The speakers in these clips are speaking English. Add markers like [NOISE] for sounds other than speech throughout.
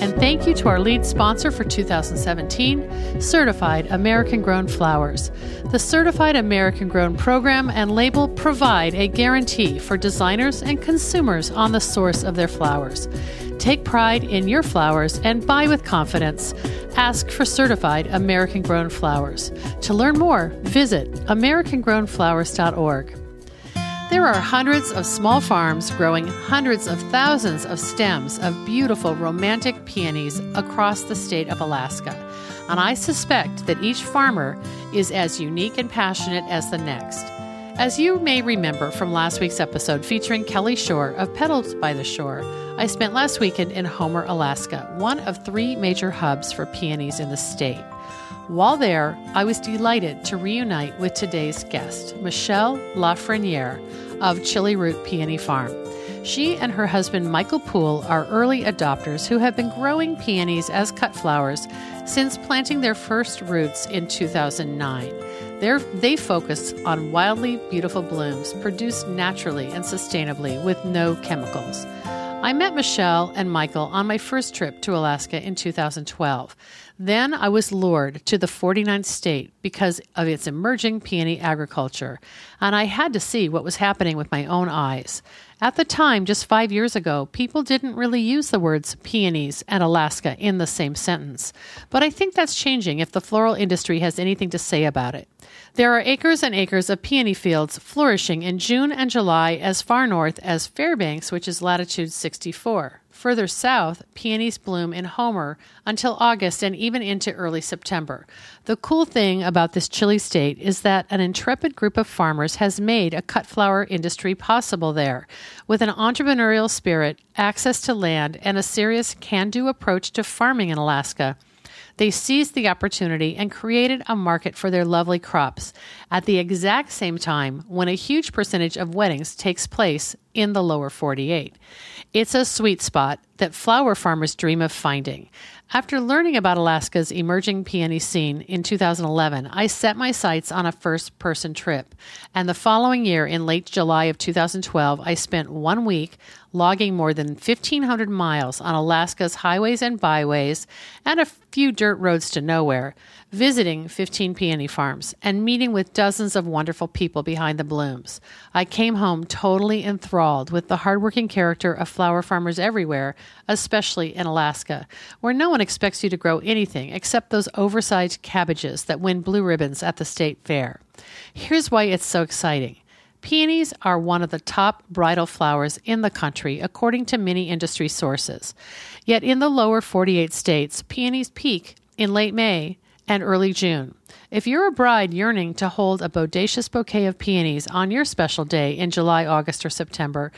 And thank you to our lead sponsor for 2017, Certified American Grown Flowers. The Certified American Grown program and label provide a guarantee for designers and consumers on the source of their flowers. Take pride in your flowers and buy with confidence. Ask for certified American grown flowers. To learn more, visit AmericanGrownFlowers.org. There are hundreds of small farms growing hundreds of thousands of stems of beautiful romantic peonies across the state of Alaska. And I suspect that each farmer is as unique and passionate as the next. As you may remember from last week's episode featuring Kelly Shore of Petals by the Shore, I spent last weekend in Homer, Alaska, one of three major hubs for peonies in the state. While there, I was delighted to reunite with today's guest, Michelle Lafreniere of Chili Root Peony Farm. She and her husband Michael Poole are early adopters who have been growing peonies as cut flowers since planting their first roots in 2009. They're, they focus on wildly beautiful blooms produced naturally and sustainably with no chemicals. I met Michelle and Michael on my first trip to Alaska in 2012. Then I was lured to the 49th state because of its emerging peony agriculture, and I had to see what was happening with my own eyes. At the time, just five years ago, people didn't really use the words peonies and Alaska in the same sentence. But I think that's changing if the floral industry has anything to say about it. There are acres and acres of peony fields flourishing in June and July as far north as Fairbanks, which is latitude 64. Further south, peonies bloom in Homer until August and even into early September. The cool thing about this chilly state is that an intrepid group of farmers has made a cut flower industry possible there. With an entrepreneurial spirit, access to land, and a serious can do approach to farming in Alaska, they seized the opportunity and created a market for their lovely crops at the exact same time when a huge percentage of weddings takes place in the lower 48. It's a sweet spot that flower farmers dream of finding. After learning about Alaska's emerging peony scene in 2011, I set my sights on a first person trip. And the following year, in late July of 2012, I spent one week logging more than 1,500 miles on Alaska's highways and byways and a few dirt roads to nowhere, visiting 15 peony farms and meeting with dozens of wonderful people behind the blooms. I came home totally enthralled with the hardworking character of flower farmers everywhere, especially in Alaska, where no one expects you to grow anything except those oversized cabbages that win blue ribbons at the state fair. Here's why it's so exciting. Peonies are one of the top bridal flowers in the country, according to many industry sources. Yet in the lower 48 states, peonies peak in late May and early June. If you're a bride yearning to hold a bodacious bouquet of peonies on your special day in July, August, or September,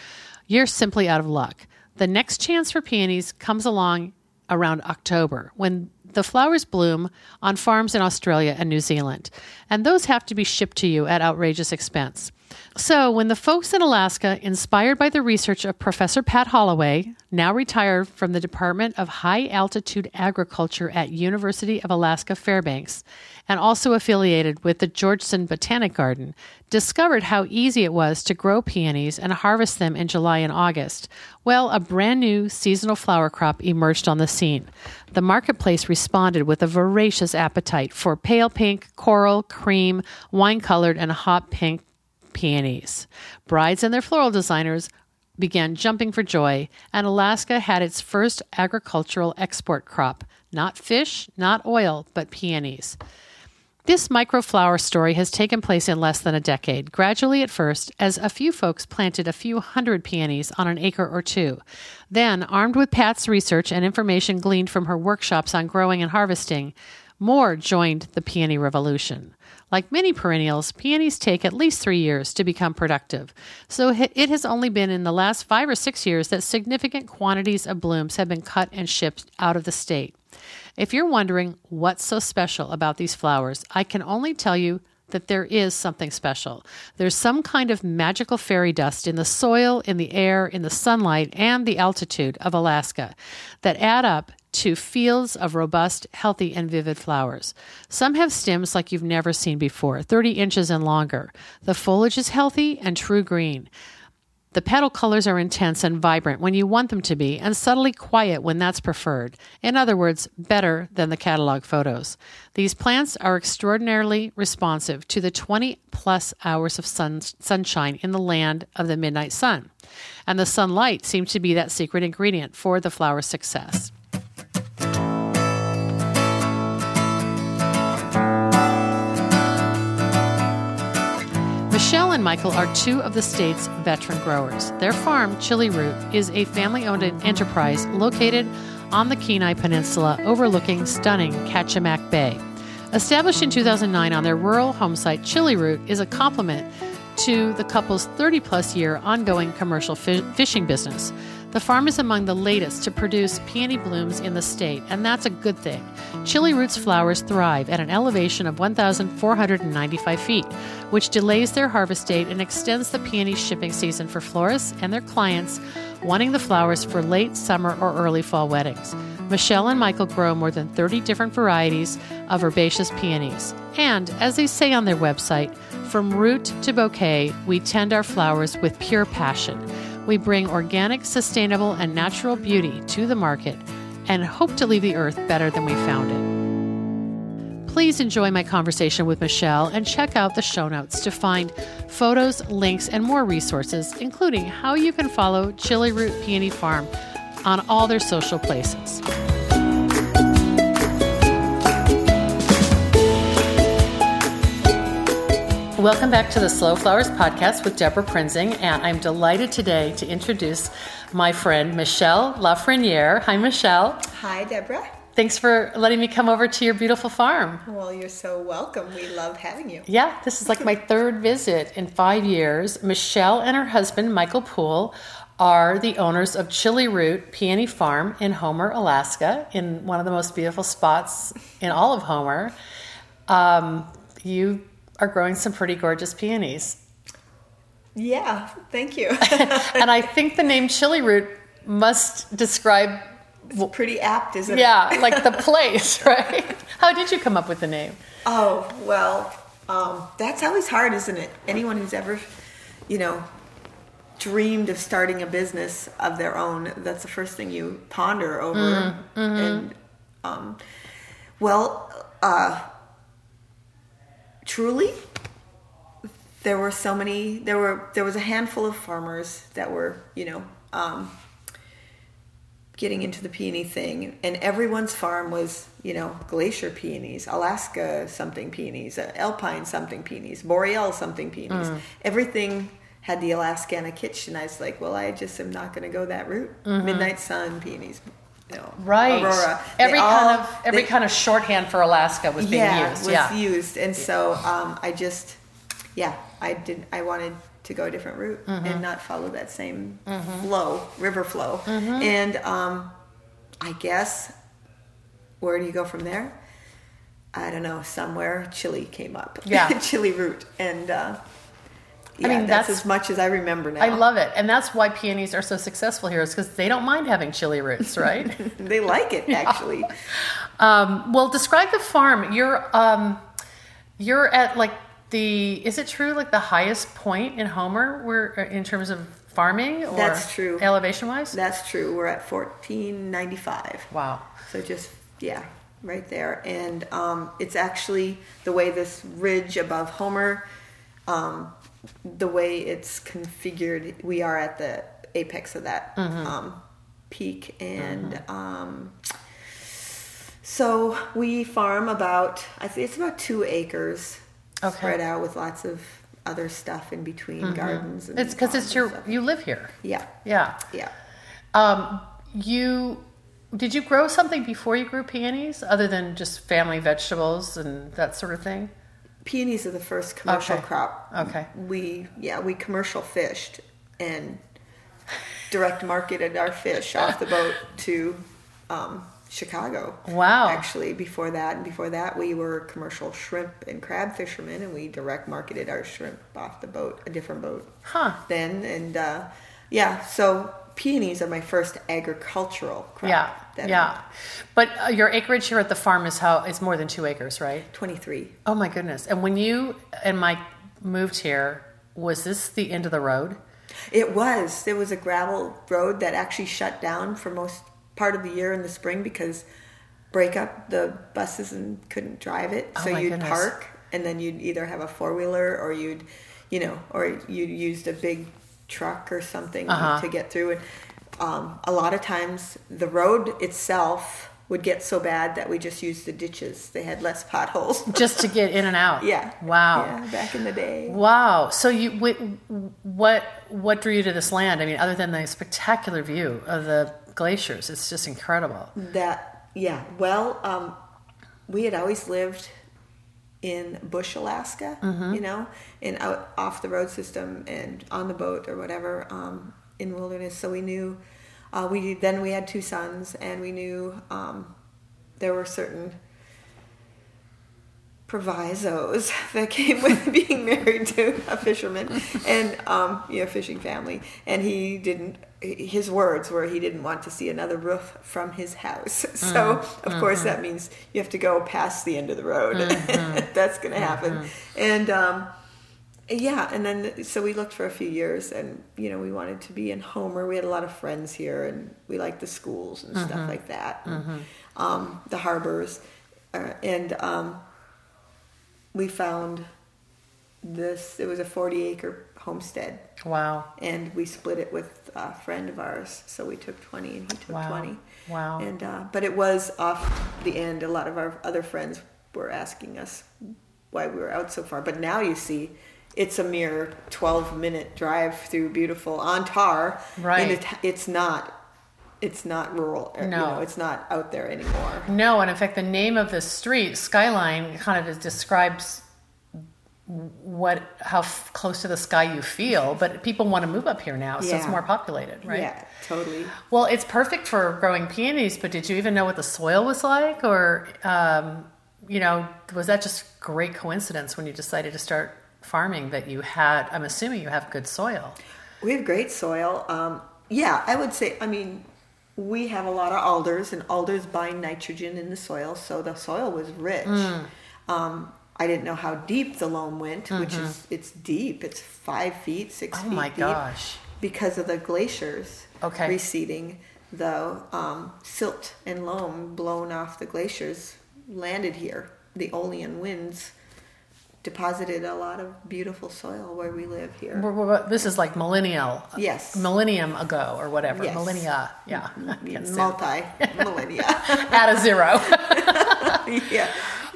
you're simply out of luck. The next chance for peonies comes along around October when the flowers bloom on farms in Australia and New Zealand, and those have to be shipped to you at outrageous expense. So, when the folks in Alaska, inspired by the research of Professor Pat Holloway, now retired from the Department of High Latitude Agriculture at University of Alaska Fairbanks, and also affiliated with the Georgeson Botanic Garden, discovered how easy it was to grow peonies and harvest them in July and August, well, a brand new seasonal flower crop emerged on the scene. The marketplace responded with a voracious appetite for pale pink, coral, cream, wine colored, and hot pink peonies. Brides and their floral designers began jumping for joy, and Alaska had its first agricultural export crop not fish, not oil, but peonies. This microflower story has taken place in less than a decade, gradually at first, as a few folks planted a few hundred peonies on an acre or two. Then, armed with Pat's research and information gleaned from her workshops on growing and harvesting, more joined the peony revolution. Like many perennials, peonies take at least three years to become productive. So it has only been in the last five or six years that significant quantities of blooms have been cut and shipped out of the state. If you're wondering what's so special about these flowers, I can only tell you that there is something special. There's some kind of magical fairy dust in the soil, in the air, in the sunlight, and the altitude of Alaska that add up to fields of robust, healthy, and vivid flowers. Some have stems like you've never seen before, 30 inches and longer. The foliage is healthy and true green. The petal colors are intense and vibrant when you want them to be, and subtly quiet when that's preferred. In other words, better than the catalog photos. These plants are extraordinarily responsive to the 20 plus hours of sun, sunshine in the land of the midnight sun. And the sunlight seems to be that secret ingredient for the flower's success. Michael are two of the state's veteran growers. Their farm, Chili Root, is a family owned enterprise located on the Kenai Peninsula overlooking stunning Kachemak Bay. Established in 2009 on their rural home site, Chili Root is a complement to the couple's 30 plus year ongoing commercial fi- fishing business. The farm is among the latest to produce peony blooms in the state, and that's a good thing. Chili Root's flowers thrive at an elevation of 1,495 feet, which delays their harvest date and extends the peony shipping season for florists and their clients wanting the flowers for late summer or early fall weddings. Michelle and Michael grow more than 30 different varieties of herbaceous peonies. And, as they say on their website, from root to bouquet, we tend our flowers with pure passion. We bring organic, sustainable, and natural beauty to the market and hope to leave the earth better than we found it. Please enjoy my conversation with Michelle and check out the show notes to find photos, links, and more resources, including how you can follow Chili Root Peony Farm on all their social places. Welcome back to the Slow Flowers podcast with Debra Prinzing, and I'm delighted today to introduce my friend Michelle Lafreniere. Hi, Michelle. Hi, Debra. Thanks for letting me come over to your beautiful farm. Well, you're so welcome. We love having you. Yeah, this is like my [LAUGHS] third visit in five years. Michelle and her husband, Michael Poole, are the owners of Chili Root Peony Farm in Homer, Alaska, in one of the most beautiful spots in all of Homer. Um, you are growing some pretty gorgeous peonies. Yeah, thank you. [LAUGHS] and I think the name Chili Root must describe. It's pretty apt, isn't yeah, it? Yeah, like the [LAUGHS] place, [LAUGHS] right? How did you come up with the name? Oh, well, um, that's always hard, isn't it? Anyone who's ever, you know, dreamed of starting a business of their own, that's the first thing you ponder over. Mm, mm-hmm. And, um, well, uh, truly there were so many there were there was a handful of farmers that were you know um, getting into the peony thing and everyone's farm was you know glacier peonies alaska something peonies uh, alpine something peonies boreal something peonies mm. everything had the alaskana kitsch and i was like well i just am not going to go that route mm-hmm. midnight sun peonies right. Aurora. Every all, kind of every they, kind of shorthand for Alaska was being yeah, used. Was yeah, used, and so um, I just, yeah, I did. I wanted to go a different route mm-hmm. and not follow that same mm-hmm. flow, river flow. Mm-hmm. And um, I guess where do you go from there? I don't know. Somewhere chili came up. Yeah, [LAUGHS] chili root, and uh, yeah, I mean, that's, that's, as much as I remember now. I love it, and that's why peonies are so successful here, is because they don't mind having chili roots, [LAUGHS] right? they like it actually. Yeah. Um, well, describe the farm. You're um, you're at like the. Is it true like the highest point in Homer, where uh, in terms of farming? Or that's true. Elevation wise, that's true. We're at fourteen ninety five. Wow. So just yeah, right there, and um, it's actually the way this ridge above Homer. Um, the way it's configured, we are at the apex of that mm-hmm. um, peak, and mm-hmm. um, So we farm about, I think it's about two acres Okay. spread out with lots of other stuff in between gardens. And It's because it's your you live here. Yeah, Yeah. yeah. Um, you did you grow something before you grew peonies, other than just family vegetables and that sort of thing? Peonies are the first commercial Okay. crop. Okay. We, yeah, we commercial fished and direct marketed our fish off the boat to um, Chicago. Wow. Actually, before that, and before that, we were commercial shrimp and crab fishermen, and we direct marketed our shrimp off the boat, a different boat. Huh. Then and uh, yeah, so peonies are my first agricultural crop. Yeah. That Yeah. But uh, your acreage here at the farm is how is more than two acres, right? Twenty three. Oh my goodness! And when you and Mike moved here, was this the end of the road? It was. There was a gravel road that actually shut down for most part of the year in the spring because break up the buses and couldn't drive it. Oh so you'd goodness. park and then you'd either have a four wheeler or you'd, you know, or you used a big truck or something Uh-huh. to get through. And um, a lot of times the road itself would get so bad that we just used the ditches. They had less potholes. [LAUGHS] Just to get in and out. yeah. Wow. Yeah, back in the day. Wow. So you what what drew you to this land? I mean, other than the spectacular view of the glaciers, it's just incredible. That yeah. Well, um, we had always lived in Bush, Alaska. Mm-hmm. You know, and out off the road system and on the boat or whatever um, in wilderness. So we knew. Uh, we then we had two sons, and we knew um, there were certain provisos [LAUGHS] that came with [LAUGHS] being married to a fisherman and um, you know fishing family. And he didn't his words were he didn't want to see another roof from his house. [LAUGHS] So of course that means you have to go past the end of the road. That's going to happen and um, yeah and then so we looked for a few years and you know we wanted to be in homer. We had a lot of friends here and we liked the schools and stuff like that. And, um, the harbors uh, and um, we found this it was a 40 acre homestead. Wow. and we split it with a friend of ours so we took 20 and he took Wow. 20 Wow. and uh, but it was off the end. A lot of our other friends were asking us why we were out so far. But now you see it's a mere 12 minute drive through beautiful on tar Right. and it, it's not it's not rural or, you No. know, it's not out there anymore No, and in fact, the name of the street, Skyline, kind of describes what how f- close to the sky you feel. But people want to move up here now, so it's more populated, right? yeah totally Well, it's perfect for growing peonies. But did you even know what the soil was like, or um, you know, was that just great coincidence when you decided to start farming that you had? I'm assuming you have good soil. We have great soil. Um, yeah, I would say, I mean, we have a lot of alders, and alders bind nitrogen in the soil, so the soil was rich. Hmm. Um, I didn't know how deep the loam went, which is it's deep. It's five feet, six Mm-hmm. Oh feet my deep, gosh. because of the glaciers Okay. receding. The um, silt and loam blown off the glaciers landed here. The Aeolian winds deposited a lot of beautiful soil where we live here. We're- we're- This is like millennial, Yes. millennium ago or whatever. Yes. Millennia, yeah. I can't say it. multi millennia. [LAUGHS] at a zero. [LAUGHS] yeah.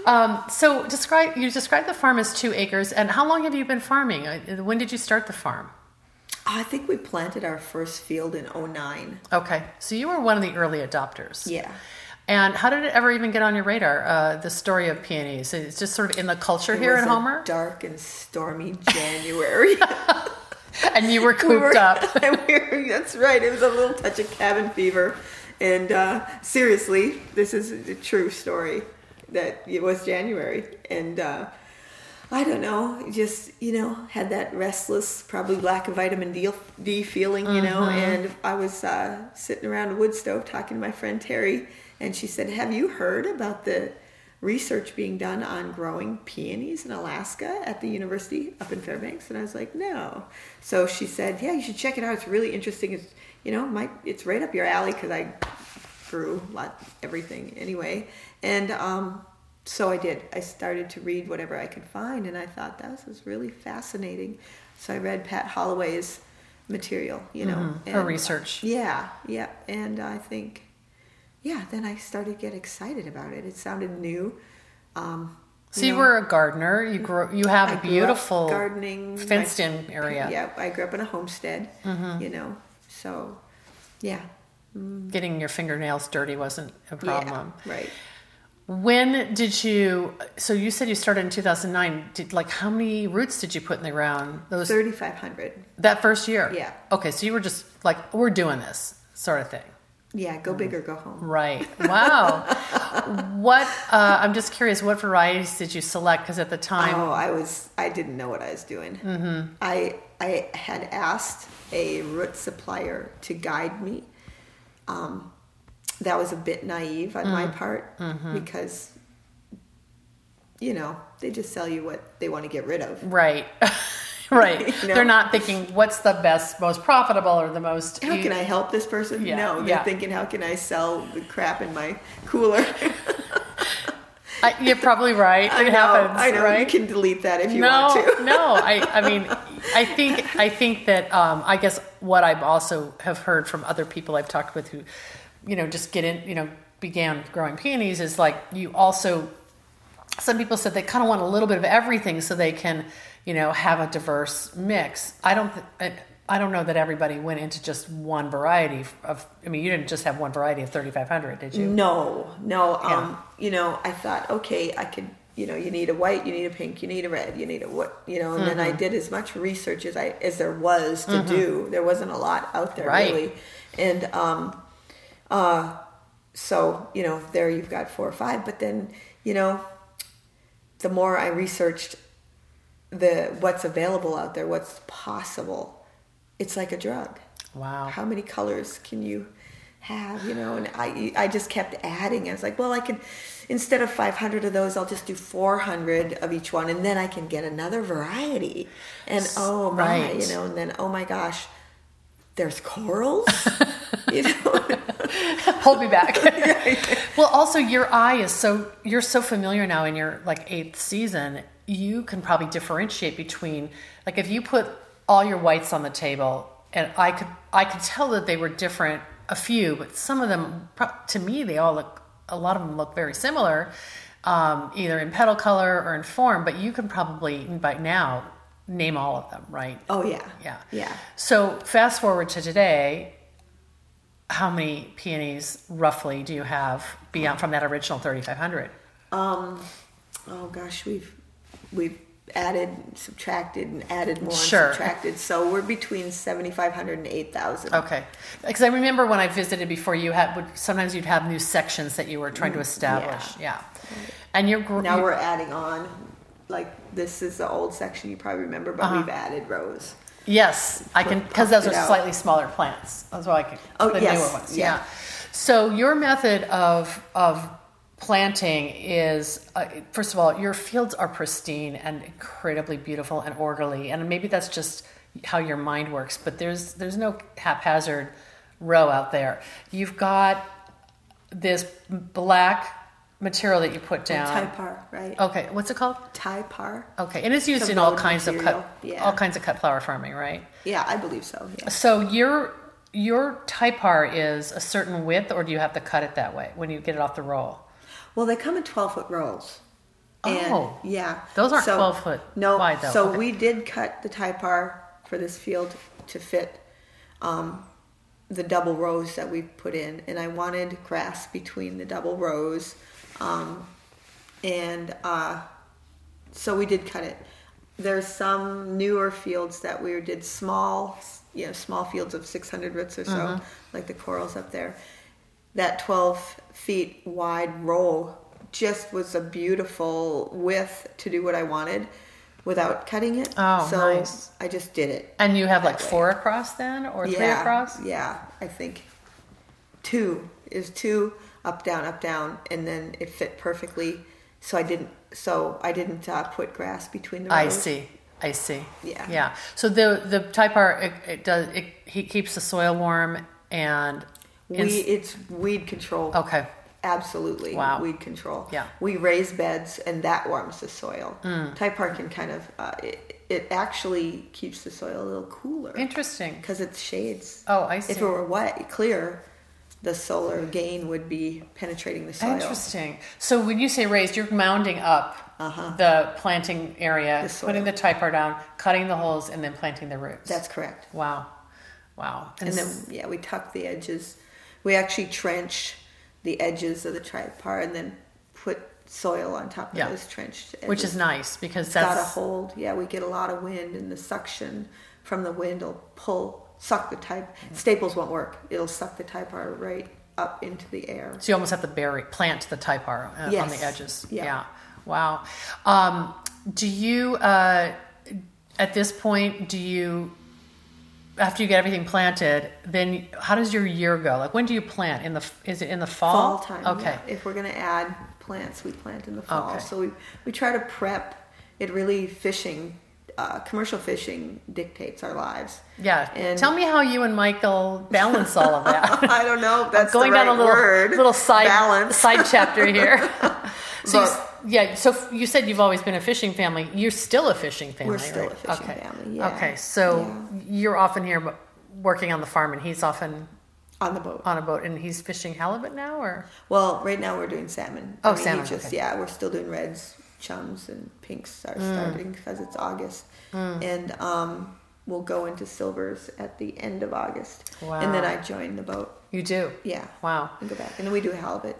Um, so describe you describe the farm as two acres, and how long have you been farming? Uh, When did you start the farm? I think we planted our first field in 09. Okay, so you were one of the early adopters. Yeah. And how did it ever even get on your radar? Uh, the story of peonies. It's just sort of in the culture It here was in a Homer, dark and stormy January. [LAUGHS] and you were cooped [LAUGHS] we were, up. [LAUGHS] we were, that's right. It was a little touch of cabin fever. And uh, seriously, this is a true story that it was January. And uh, I don't know, just, you know, had that restless, probably lack of vitamin D, D feeling, you know. Mm-hmm. And I was uh, sitting around a wood stove talking to my friend Terry, and she said, Have you heard about the research being done on growing peonies in Alaska at the university up in Fairbanks? And I was like, No. So she said, Yeah, you should check it out. It's really interesting. It's, you know, my, it's right up your alley because I grew a lot, everything anyway. And um, so I did. I started to read whatever I could find, and I thought that was really fascinating. So I read Pat Holloway's material, you know, Mhm, her and- research. Yeah, yeah, and I think yeah, then I started to get excited about it. It sounded new. Um, So you know, were a gardener. You grew. You have I a beautiful gardening, fenced-in area. Mm-hmm. Yeah, I grew up in a homestead. You know, so yeah, Getting your fingernails dirty wasn't a problem. yeah, right. When did you? So you said you started in 2009. Did like how many roots did you put in the ground? Those Thirty five hundred. that first year. Yeah. Okay, so you were just like we're doing this sort of thing. Yeah, go big or go home. Right. Wow. what? Uh, I'm just curious. What varieties did you select? Because at the time, Oh, I was I didn't know what I was doing. Mm-hmm. I I had asked a root supplier to guide me. Um, that was a bit naive on Mm. my part Mm-hmm. because you know they just sell you what they want to get rid of. right. [LAUGHS] [LAUGHS] right. [LAUGHS] You know? They're not thinking what's the best, most profitable, or the most. How can I help this person? Yeah, no, they're yeah. thinking, how can I sell the crap in my cooler? [LAUGHS] I, you're probably right. I it know, happens. I know. Right. You can delete that if you no, want to. no. I, I mean, I think, I think that, um, I guess what I've also have heard from other people I've talked with who, you know, just get in, you know, began growing peonies is like you also. Some people said they kind of want a little bit of everything so they can, you know, have a diverse mix. I don't. Th- I, don't know that everybody went into just one variety of. I mean, you didn't just have one variety of 3,500, did you? No, no. Yeah. Um, you know, I thought, okay, I could. You know, you need a white, you need a pink, you need a red, you need a what, you know. And then Mm-hmm. I did as much research as I as there was to do. There wasn't a lot out there Right. really, and um, uh, so you know, there you've got four or five. But then you know, the more I researched the what's available out there, what's possible, it's like a drug Wow. how many colors can you have you know and i i just kept adding i was like well i can instead of 500 of those i'll just do 400 of each one and then i can get another variety and oh my Right. you know and then oh my gosh there's corals [LAUGHS] you know [LAUGHS] hold me back. [LAUGHS] well, also your eye is so you're so familiar now in your like eighth season. You can probably differentiate between like if you put all your whites on the table, and I could I could tell that they were different. A few, but some of them to me they all look. A lot of them look very similar, um, either in petal color or in form. But you can probably by now name all of them, right? oh yeah Yeah. yeah So fast forward to today, how many peonies roughly do you have beyond from that original 3,500? um oh gosh we've we've added subtracted and added more Sure. and subtracted so we're between 7500 and 8000 Okay, because I remember when I visited before, you had would, sometimes you'd have new sections that you were trying to establish. Yeah, and you're gr- Now we're adding on, like this is the old section you probably remember, but Uh-huh. we've added rows. Yes, I can because those are it out. slightly smaller plants. That's why I can. Oh, the yes, newer ones. yeah. Yeah. So your method of of planting is uh, first of all, your fields are pristine and incredibly beautiful and orderly, and maybe that's just how your mind works. But there's there's no haphazard row out there. You've got this black material that you put down. Typar, right? Okay, what's it called? Typar. Okay, and it's used It's in all kinds of cut yeah. all kinds of cut flower farming, right? Yeah, I believe so. Yeah. So your your typar is a certain width, or do you have to cut it that way when you get it off the roll? Well, they come in twelve foot rolls. And, Oh. yeah. Those aren't 12 foot no, wide, though. So Okay. we did cut the Typar for this field to fit um, the double rows that we put in, and I wanted grass between the double rows, um, and uh, so we did cut it. There's some newer fields that we did small, you know, small fields of 600 roots or so, Mm-hmm. like the corals up there. That 12 feet wide roll just was a beautiful width to do what I wanted without cutting it. Oh, so nice. I just did it. And you have like way. four across then, or three yeah, across? Yeah, I think two is two up down up down, and then it fit perfectly. So I didn't. So I didn't uh, put grass between the rows. I see. I see. Yeah. Yeah. So the the typar it, it does it he keeps the soil warm and We it's weed control. okay. Absolutely. Wow. Weed control. Yeah. Mm. We raise beds and that warms the soil. Typar can kind of, uh, it, it actually keeps the soil a little cooler Interesting. because it shades. Oh, I see. If it were wet, clear, the solar gain would be penetrating the soil. Interesting. So when you say raised, you're mounding up Uh-huh. the planting area, The putting the Typar down, cutting the holes, and then planting the roots. That's correct. wow, wow. And then yeah, we tuck the edges. We actually trench the edges of the Typar and then put soil on top of Yeah. those trenched edges. which is nice because It's got a hold. Yeah, we get a lot of wind, and the suction from the wind will pull, suck the type. Staples won't work. It'll suck the Typar right up into the air. so you almost have to bury plant the Typar uh, on the edges. Yeah. Wow. Um, do you uh, at this point do you after you get everything planted then how does your year go like when do you plant in the is it in the fall Fall time. okay yeah. If we're going to add plants, we plant in the fall. Okay. So we we try to prep. It really fishing, uh, commercial fishing dictates our lives. Yeah. And- Tell me how you and Michael balance all of that. [LAUGHS] I don't know that's Going right down a little word. little side balance. side chapter here. [LAUGHS] so But- yeah, so you said you've always been a fishing family. You're still a fishing family. We're still right? a fishing okay. family, yeah. Okay, so Yeah. you're often here working on the farm, and he's often on the boat. on a boat, and he's fishing halibut now, or Well, right now we're doing salmon. Oh, he salmon, Just, okay. Yeah, we're still doing reds, chums, and pinks Mm. are starting because it's August, and um, we'll go into silvers at the end of August, and then I join the boat. you do? Yeah, Wow. and go back, and then we do halibut,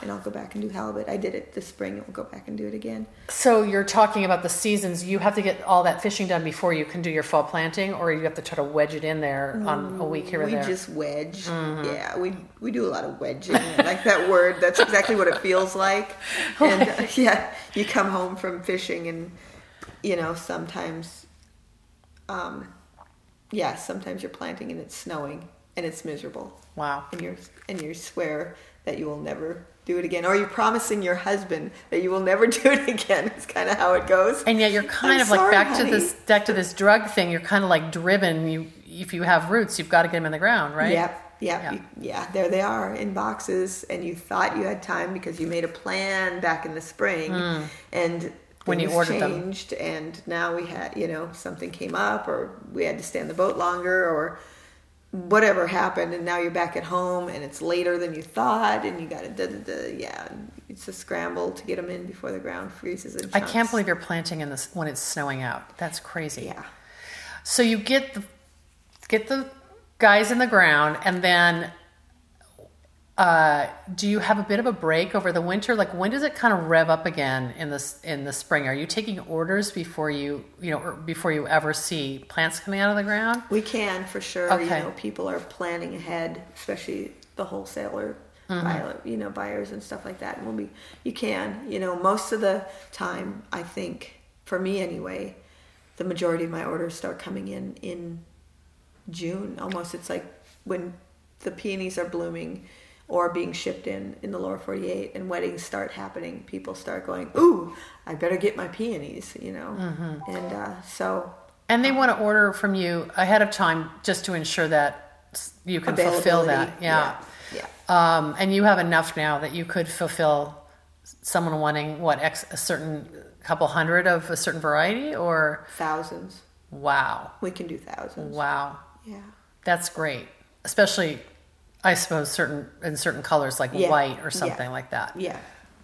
and I'll go back and do halibut. I did it this spring, and we'll go back and do it again. So you're talking about the seasons. You have to get all that fishing done before you can do your fall planting, or you have to try to wedge it in there on a week here or we there. Mm-hmm. just wedge. Yeah, we we do a lot of wedging. Like that word. That's exactly what it feels like. And uh, [LAUGHS] yeah, you come home from fishing, and you know sometimes, um, yeah, sometimes you're planting and it's snowing and it's miserable, wow. and you're and you swear that you will never do it again, or you're promising your husband that you will never [LAUGHS] do it again. It's kind of how it goes. And yet you're kind I'm of like sorry, back honey. to this back to this drug thing. You're kind of like driven. You if you have roots, you've got to get them in the ground, right? Yep, yep, Yeah. yeah. yeah. There they are in boxes, and you thought you had time because you made a plan back in the spring, and Hmm. When you ordered them. changed, and now we had, you know, something came up, or we had to stay on the boat longer, or whatever happened, and now you're back at home, and it's later than you thought, and you got to, da, da, da, yeah, it's a scramble to get them in before the ground freezes. In I can't believe you're planting in this when it's snowing out. That's crazy. Yeah. So you get the get the guys in the ground, and then uh, do you have a bit of a break over the winter? Like when does it kind of rev up again in the in the spring? Are you taking orders before you you know or before you ever see plants coming out of the ground? We can for sure. You Okay. know, people are planning ahead, especially the wholesaler, buyer, you know, buyers and stuff like that. And we'll be, you can, you know, most of the time, I think, for me anyway, the majority of my orders start coming in in June. Almost, it's like when the peonies are blooming or being shipped in in the lower 48 and weddings start happening people start going ooh i better get my peonies you know and uh, so And they want to order from you ahead of time just to ensure that you can fulfill that. Availability, Yeah. yeah. Um, and you have enough now that you could fulfill someone wanting what X a certain couple hundred of a certain variety or thousands wow. we can do thousands Wow. yeah That's great. Especially I suppose certain in certain colors like Yeah. white or Yeah. something like that. yeah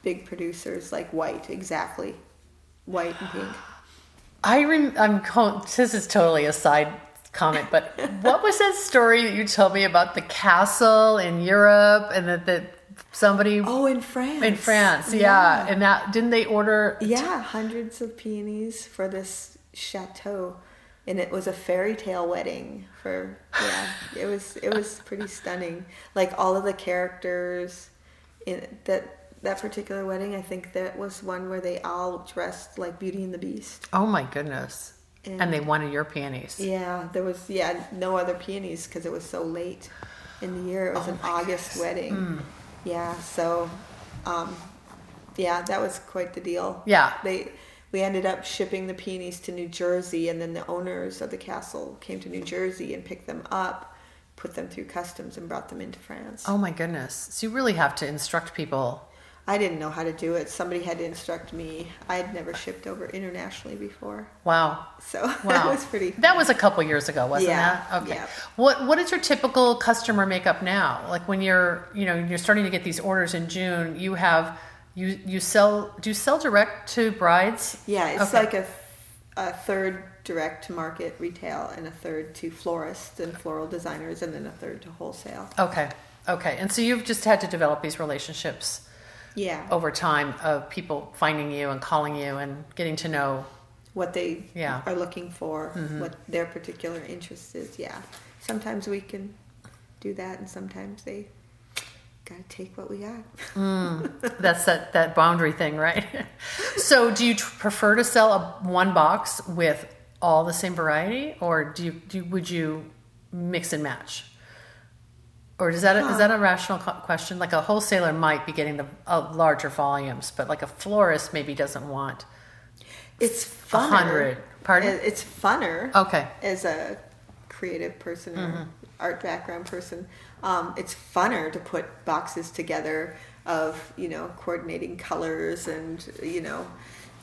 big producers like white exactly white and pink I rem- I'm this is totally a side comment, but [LAUGHS] what was that story that you told me about the castle in Europe and that that somebody oh in france in France, yeah. and that didn't they order? yeah hundreds of peonies for this chateau and it was a fairy tale wedding for yeah it was it was pretty stunning like all of the characters in that that particular wedding i think that was one where they all dressed like beauty and the beast Oh my goodness! And, And- they wanted your peonies. yeah there was yeah no other peonies because it was so late in the year it was Oh an august goodness. wedding yeah so um yeah that was quite the deal Yeah. they we ended up shipping the peonies to New Jersey, and then the owners of the castle came to New Jersey and picked them up, put them through customs, and brought them into France. Oh my goodness! So you really have to instruct people. I didn't know how to do it. Somebody had to instruct me. I had never shipped over internationally before, Wow. so [LAUGHS] Wow. that was pretty. That was a couple years ago, wasn't Yeah, that? Okay. yeah. What What is your typical customer makeup now? Like when you're, you know, you're starting to get these orders in June, you have you you sell do you sell direct to brides? Yeah, it's Okay. like a, a third direct to market retail and a third to florists and floral designers and then a third to wholesale. Okay. Okay. And so you've just had to develop these relationships Yeah, over time of people finding you and calling you and getting to know. what they Yeah. are looking for, Mm-hmm. what their particular interest is. Yeah, sometimes we can do that, and sometimes they gotta take what we got. That's that that boundary thing, right? [LAUGHS] so, do you tr- prefer to sell a one box with all the same variety, or do you, do would you mix and match? Or is that a, is that a rational co- question? Like a wholesaler might be getting the uh, larger volumes, but like a florist maybe doesn't want. It's A funner. hundred. Pardon? It- It's funner. Okay. As a creative person or Mm-hmm. art background person, um, it's funner to put boxes together of you know coordinating colors and you know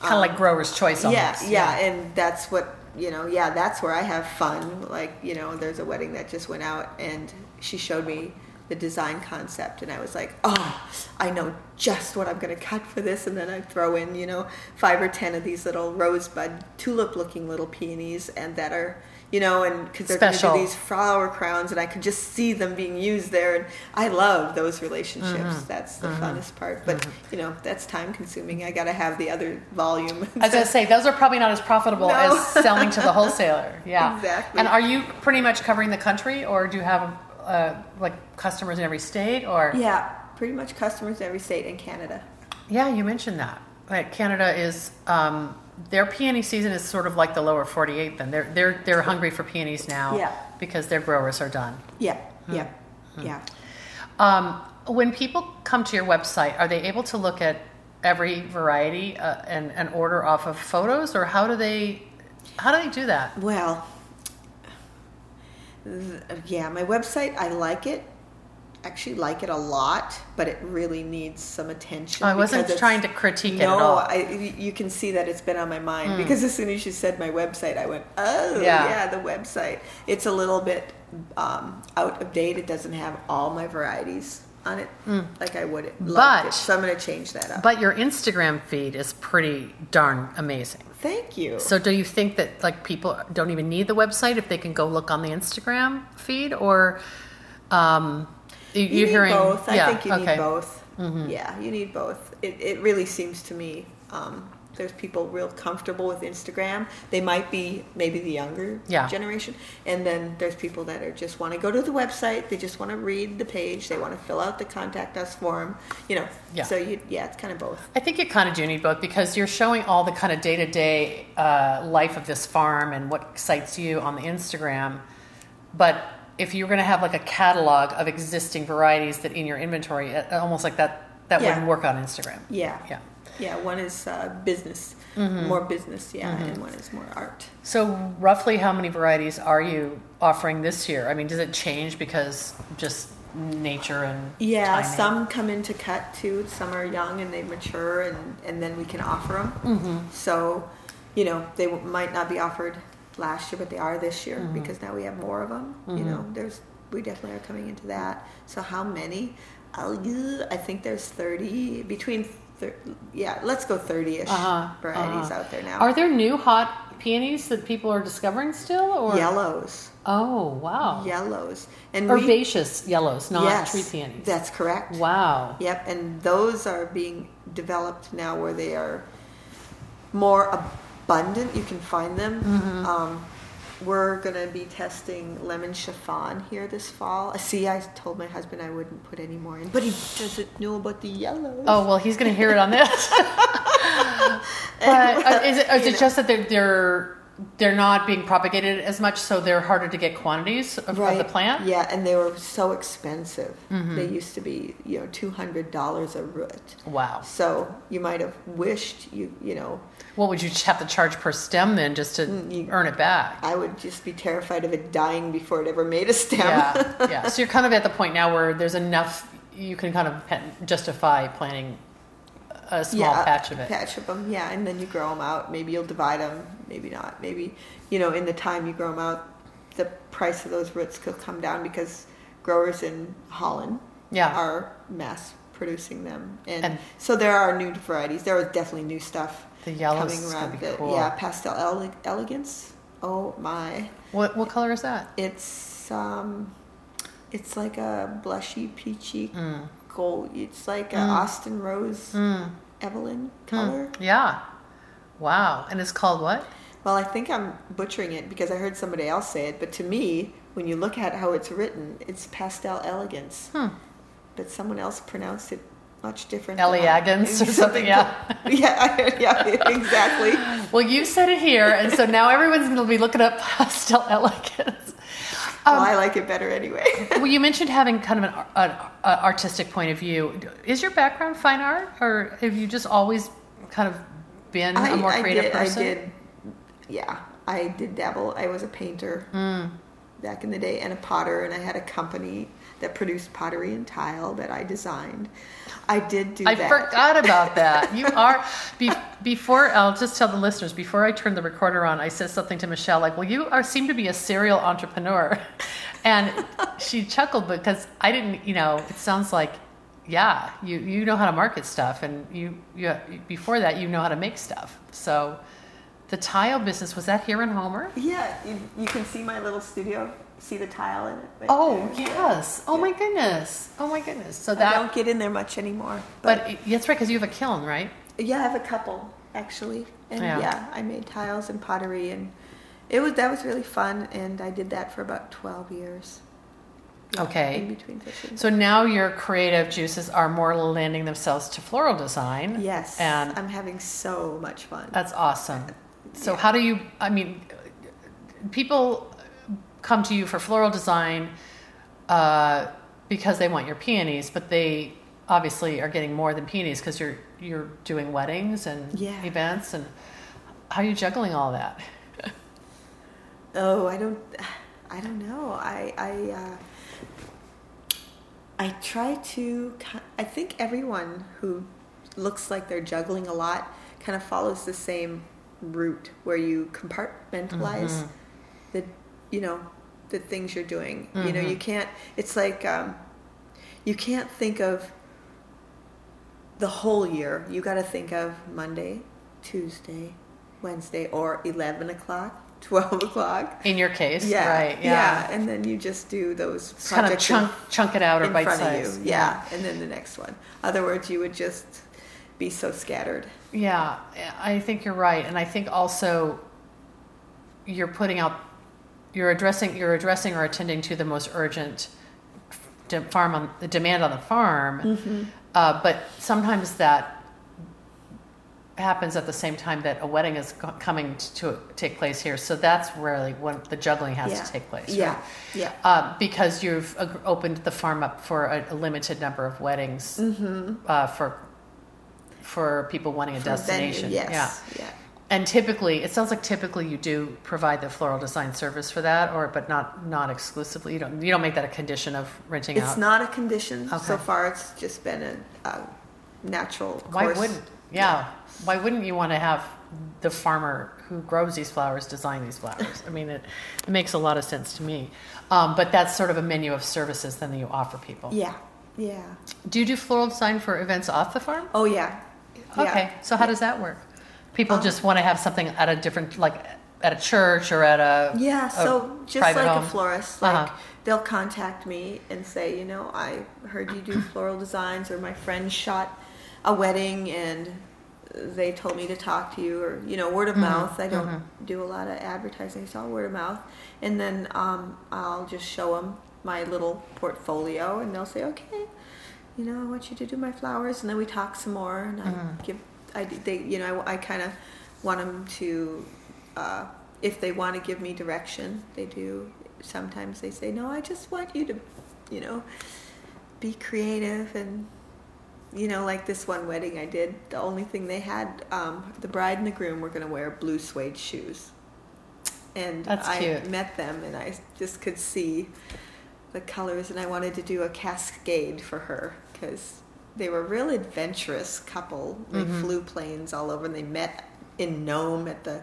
Kind of like grower's choice yeah, almost. yeah, and that's what you know. Yeah, that's where I have fun. Like you know, there's a wedding that just went out, and she showed me the design concept, and I was like, oh, I know just what I'm going to cut for this, and then I throw in you know five or ten of these little rosebud tulip-looking little peonies, and that are you know, and because they're going to do these flower crowns, and I could just see them being used there, and I love those relationships. Mm-hmm. That's the funnest part. But you know, that's time consuming. I got to have the other volume. As I was gonna say those are probably not as profitable No. as [LAUGHS] selling to the wholesaler. Yeah, Exactly. And are you pretty much covering the country, or do you have uh, like customers in every state? Or Yeah, pretty much customers in every state in Canada. Yeah, you mentioned that. Like Canada is um, their peony season is sort of like the lower 48. Then they're they're they're hungry for peonies now Yeah. because their growers are done. Yeah, Hmm. yeah, yeah. Um, when people come to your website, are they able to look at every variety uh, and and order off of photos, or how do they how do they do that? Well, th- yeah, my website, I like it. Actually, like it a lot, but it really needs some attention. I wasn't trying to critique it no, at all. I, you can see that it's been on my mind because as soon as you said my website, I went, oh, Yeah. yeah, the website. It's a little bit um, out of date. It doesn't have all my varieties on it like I would. But- it. So I'm going to change that up. But your Instagram feed is pretty darn amazing. Thank you. So do you think that like people don't even need the website if they can go look on the Instagram feed or um you, You you're need hearing both. yeah, I think you okay. Mm-hmm. need both. Yeah, you need both. It, it really seems to me um, there's people real comfortable with Instagram. They might be maybe the younger Yeah. generation, and then there's people that are just want to go to the website. They just want to read the page. They want to fill out the contact us form. You know. Yeah. So you yeah, it's kind of both. I think you kind of do need both because you're showing all the kind of day to day life of this farm and what excites you on the Instagram. But if you're going to have like a catalog of existing varieties that in your inventory, uh, almost like that, that Yeah. wouldn't work on Instagram. Yeah. Yeah. Yeah. One is uh, business, Mm-hmm. more business. Yeah, and one is more art. So roughly how many varieties are you offering this year? I mean, does it change because just nature and Yeah, timing? some come into cut too. Some are young and they mature, and, and then we can offer them. Mm-hmm. So, you know, they w- might not be offered last year, but they are this year because now we have more of them. You know, there's we definitely are coming into that. So how many? I'll, think there's thirty between. Thir- yeah, let's go thirty-ish Uh-huh, varieties uh-huh. out there now. Are there new hot peonies that people are discovering still or yellows? Oh, wow. Yellows and we, Herbaceous yellows, not yes, tree peonies. That's correct. Wow. Yep, and those are being developed now where they are more abundant. You can find them. Mm-hmm. Um, we're going to be testing lemon chiffon here this fall. Uh, See, I told my husband I wouldn't put any more in, but he doesn't know about the yellow. Oh, well, he's going to hear it on this. [LAUGHS] but uh, is it, is it just that they're, they're they're not being propagated as much, so they're harder to get quantities of, of the plant? Mm-hmm. Yeah, and they were so expensive. They used to be, you know, two hundred dollars a root. Wow. So you might have wished you, you know, What would you have to charge per stem then just to Mm, you- earn it back? I would just be terrified of it dying before it ever made a stem. yeah, [LAUGHS] yeah. So you're kind of at the point now where there's enough you can kind of justify planting a small yeah, patch of it. Patch of them, yeah, and then you grow them out. Maybe you'll divide them, maybe not. Maybe you know, in the time you grow them out, the price of those roots could come down because growers in Holland Yeah. are mass producing them, and, And- so there are new varieties. There are definitely new stuff The yellows coming around. be The- cool. Yeah, pastel ele- elegance. Oh my! What what color is that? It's um, it's like a blushy peachy Mm. gold. It's like a Mm. Austin Rose Mm. Evelyn Hmm. color. Yeah. Wow. And it's called what? Well, I think I'm butchering it because I heard somebody else say it, but to me, when you look at how it's written, it's pastel elegance. Hmm. But someone else pronounced it much different. Elegance or something, yeah. [LAUGHS] yeah, [LAUGHS] yeah, exactly. Well, you said it here, and so now everyone's going to be looking up [LAUGHS] pastel elegance. Um, well, I like it better anyway. well, you mentioned having kind of an, an, an artistic point of view. Is your background fine art, or have you just always kind of been a more creative did, person? I did, yeah, I did dabble. I was a painter Mm. back in the day and a potter, and I had a company that produced pottery and tile that I designed. I did do I that. forgot about that. [LAUGHS] You are be, before. I'll just tell the listeners before I turn the recorder on. I said something to Michelle like, "Well, you are seem to be a serial entrepreneur," [LAUGHS] and she chuckled because I didn't. You know, it sounds like, yeah, you you know how to market stuff, and you you before that you know how to make stuff. So, the tile business was that here in Homer? Yeah, you, you can see my little studio. See the tile in it. right Oh there. yes! Oh my goodness! Oh my goodness! So that I don't get in there much anymore. but But, it- that's right because you have a kiln, right? yeah, I have a couple actually, and Yeah. yeah. I made tiles and pottery, and it was that was really fun. And I did that for about twelve years. Yeah, Okay. In between fishing. So now your creative juices are more lending themselves to floral design. yes, And I'm having so much fun. that's awesome. So Yeah. how do you, I mean, people come to you for floral design uh, because they want your peonies, but they obviously are getting more than peonies because you're, you're doing weddings and Yeah. events and how are you juggling all that? [LAUGHS] Oh, I don't, I don't know. I, I, uh, I try to. I think everyone who looks like they're juggling a lot kind of follows the same route, where you compartmentalize Mhm. the, you know, the things you're doing. You know, you can't. It's like um, you can't think of the whole year. You got to think of Monday, Tuesday, Wednesday, or eleven o'clock, [LAUGHS] twelve o'clock. In your case, Yeah, right? yeah, and then you just do those Just kind of chunk, chunk it out or in, in bite size. you. Yeah. and then the next one. Other words, you would just be so scattered. Yeah, I think you're right, and I think also you're putting out, you're addressing, you're addressing or attending to the most urgent de- farm on the demand on the farm, Mm-hmm. uh, but sometimes that happens at the same time that a wedding is co- coming to take place here. So that's really when the juggling has yeah. to take place. Yeah, right? yeah. Uh, because you've opened the farm up for a, a limited number of weddings Mm-hmm. uh, for for people wanting a destination. yes. Yeah. Yeah. And typically, it sounds like typically you do provide the floral design service for that, or but not not exclusively. You don't you don't make that a condition of renting It's out. It's not a condition so far. It's just been a, a natural Why course. wouldn't? Yeah. Why wouldn't you want to have the farmer who grows these flowers design these flowers? I mean, it, it makes a lot of sense to me. Um, but that's sort of a menu of services then that you offer people. Yeah, yeah. Do you do floral design for events off the farm? Oh yeah. Yeah. Okay, so how does that work? People Um, just want to have something at a different, like at a church or at a Yeah, a so just like home? a florist, like Uh-huh. they'll contact me and say, you know, I heard you do [CLEARS THROAT] floral designs, or my friend shot a wedding and they told me to talk to you, or you know, word of Mhm, mouth. I don't mhm. do a lot of advertising, it's all word of mouth. And then um, I'll just show them my little portfolio, and they'll say, okay, you know, I want you to do my flowers, and then we talk some more, and I Mhm. give, I they, you know, I, I kind of want them to, uh, if they want to give me direction, they do. Sometimes they say, no, I just want you to, you know, be creative and. You know, like this one wedding I did, the only thing they had, um, the bride and the groom were going to wear blue suede shoes. And That's I cute. met them and I just could see the colors and I wanted to do a cascade for her because they were a real adventurous couple. They Mm-hmm. flew planes all over, and they met in Nome at the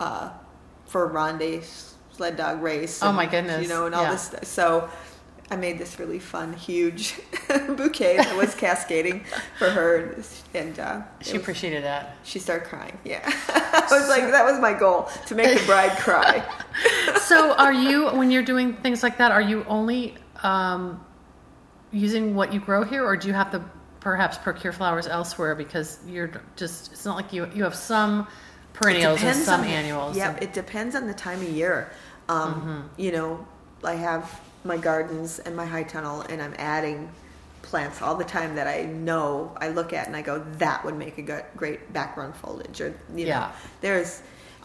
uh, Fur Rondy sled dog race. Oh, my goodness. You know, and all Yeah. this. Stuff. So. I made this really fun, huge [LAUGHS] bouquet that was cascading for her, and uh, She was- appreciated that. she started crying. Yeah, [LAUGHS] I was like, that was my goal to make the bride cry. [LAUGHS] so are you when you're doing things like that are you only um, using what you grow here or do you have to perhaps procure flowers elsewhere because you're just it's not like you you have some perennials and some the- annuals Yep, and- it depends on the time of year. Um, Mm-hmm. You know, I have my gardens and my high tunnel, and I'm adding plants all the time that I know I look at and I go, that would make a good, great background foliage. Or you know, Yeah. there's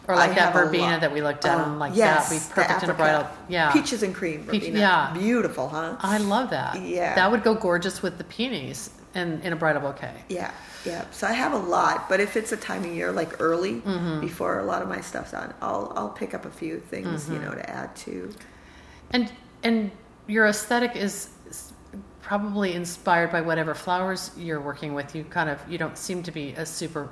Or like I that verbena that we looked at and like yes, that be perfect in a bridal yeah peaches and cream Peach- yeah. beautiful, huh? I love that Yeah. that would go gorgeous with the peonies and in a bridal bouquet Yeah, yeah. So I have a lot, but if it's a time of year like early, Mm-hmm. before a lot of my stuff's on, I'll I'll pick up a few things, Mm-hmm. you know, to add to. And and your aesthetic is is probably inspired by whatever flowers you're working with. You kind of you don't seem to be a super,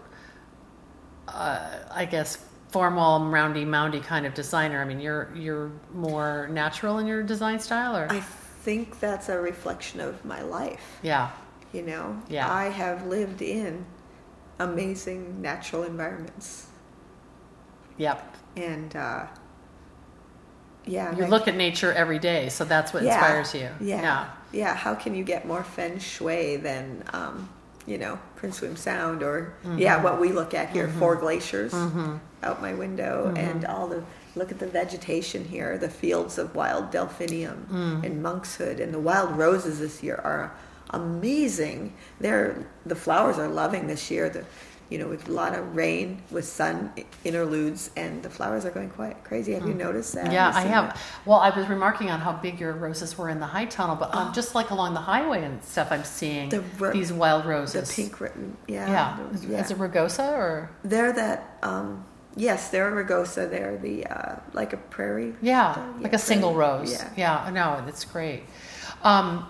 uh, I guess, formal, roundy, moundy kind of designer. I mean, you're you're more natural in your design style, or I think that's a reflection of my life. yeah, You know, Yeah. I have lived in amazing natural environments, yep. and uh, yeah, You look at nature every day, so that's what yeah, inspires you. Yeah, yeah, yeah. How can you get more feng shui than um, you know Prince William Sound or Mm-hmm. yeah, what we look at here, four glaciers out my window, Mm-hmm. and all the look at the vegetation here, the fields of wild delphinium Mm. and monkshood, and the wild roses this year are amazing. They're the flowers are loving this year. The you know, with a lot of rain, with sun interludes, and the flowers are going quite crazy. Have you noticed that? Mm. Yeah, I have. that? Well, I was remarking on how big your roses were in the high tunnel, but um, just like along the highway and stuff, I'm seeing The these wild roses. The pink, yeah, Yeah. those- Is, is it rugosa or? They're that. Um, yes, they're a rugosa. They're the uh, like a prairie. Yeah, Yeah, like a single rose. Yeah. Yeah, no, it's great. Um,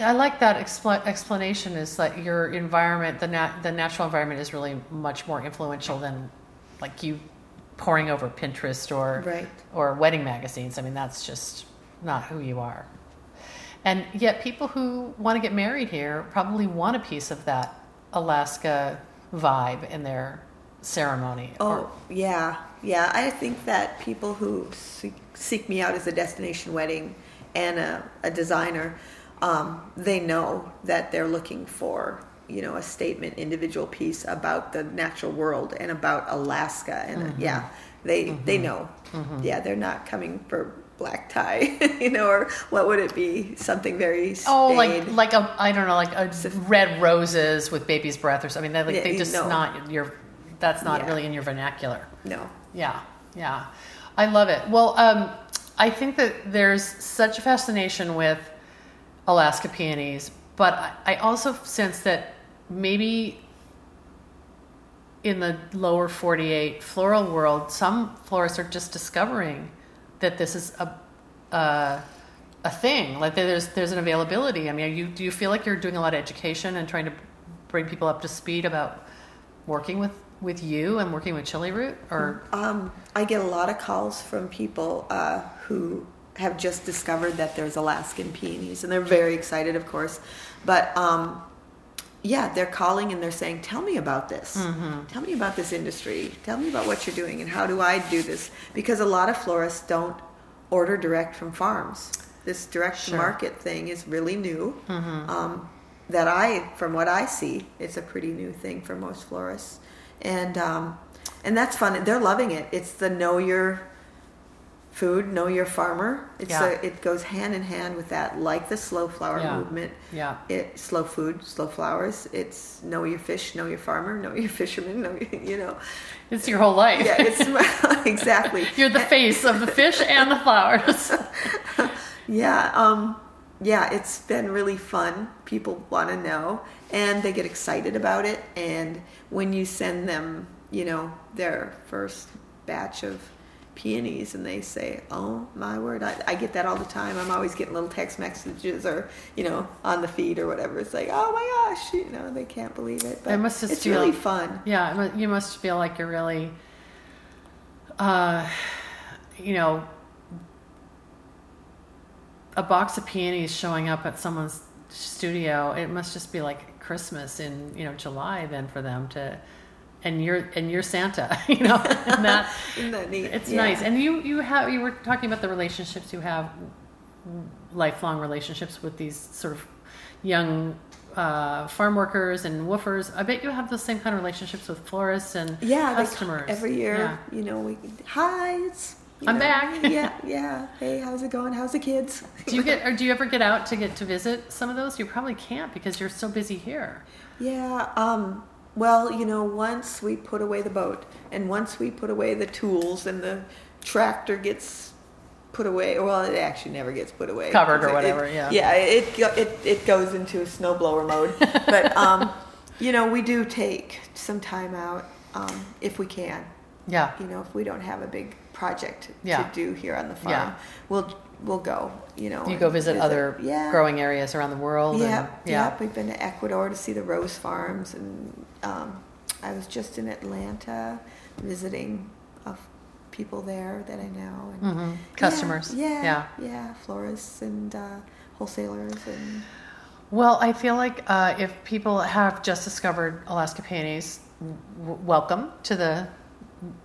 I like that expla- explanation. Is that your environment, the nat- the natural environment, is really much more influential than like you poring over Pinterest or Right. or wedding magazines. I mean, that's just not who you are. And yet, people who want to get married here probably want a piece of that Alaska vibe in their ceremony. Oh Or- yeah, yeah. I think that people who seek, seek me out as a destination wedding and a, a designer, um, they know that they're looking for you know a statement, individual piece about the natural world and about Alaska. And Mm-hmm. yeah, they they know. Yeah, they're not coming for black tie, [LAUGHS] you know, or what would it be? Something very Oh, like like a I don't know, like a red roses with baby's breath or something. They like Yeah, they just know. not your. That's not Yeah. really in your vernacular. no. Yeah, yeah, I love it. Well, um, I think that there's such a fascination with Alaska peonies, but I, also sense that maybe in the lower 48 floral world, some florists are just discovering that this is a a, a thing. Like there's there's an availability. I mean, you do you feel like you're doing a lot of education and trying to bring people up to speed about working with with you and working with Chili Root or Um, I get a lot of calls from people uh, who have just discovered that there's Alaskan peonies, and they're very excited, of course. But um, yeah, they're calling and they're saying, "Tell me about this. Mm-hmm. Tell me about this industry. Tell me about what you're doing, and how do I do this?" Because a lot of florists don't order direct from farms. This direct Sure. market thing is really new. Mm-hmm. Um, that I, from what I see, it's a pretty new thing for most florists, and um, and that's fun. They're loving it. It's the know your food, know your farmer. It's Yeah. a, it goes hand in hand with that, like the slow flower Yeah. movement. Yeah. It slow food, slow flowers. It's know your fish, know your farmer, know your [LAUGHS] fisherman. Know your, you know. it's your whole life. Yeah, it's [LAUGHS] [LAUGHS] exactly. You're the face of the fish and the flowers. Yeah, um, yeah, it's been really fun. People want to know, and they get excited about it. And when you send them, you know, their first batch of peonies and they say, "Oh my word!" I, I get that all the time. I'm always getting little text messages or you know on the feed or whatever. It's like, "Oh my gosh!" You know, they can't believe it. But It must just it's feel- really fun. Yeah, you must feel like you're really, uh, you know, a box of peonies showing up at someone's studio. It must just be like Christmas in you know July then for them to, and you're and you're Santa, [LAUGHS] you know, and that Isn't that neat? it's Yeah. nice. And you you have you were talking about the relationships you have, lifelong relationships with these sort of young uh, farm workers and woofers. I bet you have the same kind of relationships with florists and yeah, customers every year. Yeah. You know, we hi. It's, you I'm know, back. [LAUGHS] yeah, yeah. Hey, how's it going? How's the kids? Do you get or do you ever get out to get to visit some of those? You probably can't because you're so busy here. Yeah. Um, well, you know, once we put away the boat, and once we put away the tools, and the tractor gets put away. Well, it actually never gets put away. Covered or whatever, it- yeah. Yeah. It it it goes into snowblower mode. [LAUGHS] but um, you know, we do take some time out um, if we can. Yeah. You know, if we don't have a big project Yeah. to do here on the farm, Yeah. we'll we'll go. You know, You go and visit other yeah. growing areas around the world. Yep, and, yeah. yep. We've been to Ecuador to see the rose farms, and um, I was just in Atlanta visiting people there that I know. And Mhm. Customers. Yeah, Yeah. yeah, florists and uh, wholesalers, and Well, I feel like uh, if people have just discovered Alaska peonies, w- welcome to the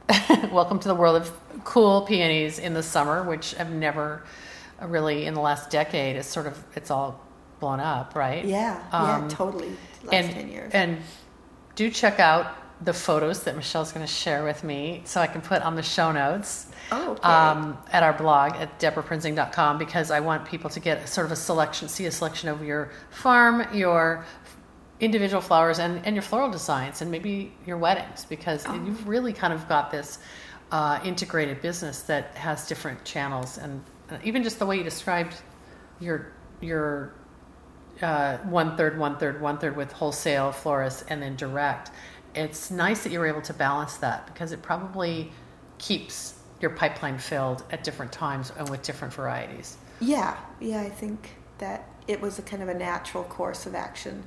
[LAUGHS] welcome to the world of cool peonies in the summer, which I've never really in the last decade. It's sort of it's all blown up, right? yeah, Um, yeah, totally. Last and ten years. and do check out the photos that Michelle's going to share with me, so I can put on the show notes oh, okay. um, at our blog at debraprinzing.com because I want people to get sort of a selection, see a selection of your farm, your individual flowers, and, and your floral designs, and maybe your weddings because Oh. you've really kind of got this uh, integrated business that has different channels, and even just the way you described your your uh, one third, one third, one third with wholesale florists and then direct. It's nice that you were able to balance that because it probably keeps your pipeline filled at different times and with different varieties. Yeah, yeah, I think that it was a kind of a natural course of action.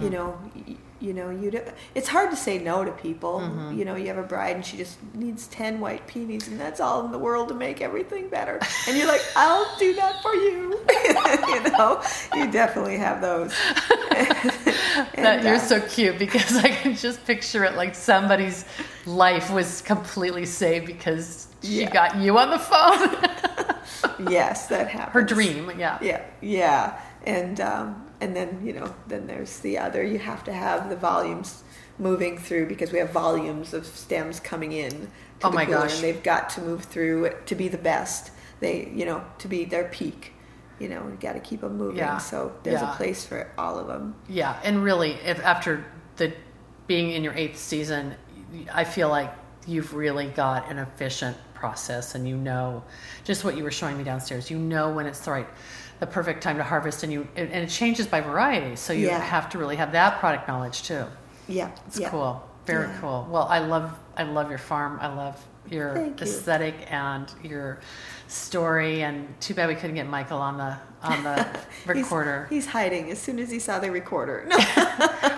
You know, you know, you do, it's hard to say no to people. You know, you have a bride and she just needs ten white peonies, and that's all in the world to make everything better. And you're like, [LAUGHS] I'll do that for you. [LAUGHS] you know, you definitely have those. [LAUGHS] that And, you're uh, so cute because I can just picture it like somebody's life was completely saved because she Yeah. got you on the phone. yes, that happened Her dream, yeah. Yeah, yeah, and um, and then you know, then there's the other. You have to have the volumes moving through because we have volumes of stems coming in. To Oh the my gosh. And they've got to move through to be the best. They, you know, to be their peak. You know, you got to keep them moving. Yeah, So there's yeah. a place for all of them. Yeah, and really, if after the being in your eighth season, I feel like you've really got an efficient process, and you know just what you were showing me downstairs. You know when it's the right, the perfect time to harvest, and you and it changes by variety. So you Yeah. have to really have that product knowledge too. Yeah, It's yeah. cool, very Yeah. cool. Well, I love I love your farm. I love your Thank you. aesthetic and your story. And too bad we couldn't get Michael on the on the [LAUGHS] recorder. He's, hiding as soon as he saw the recorder. No, [LAUGHS]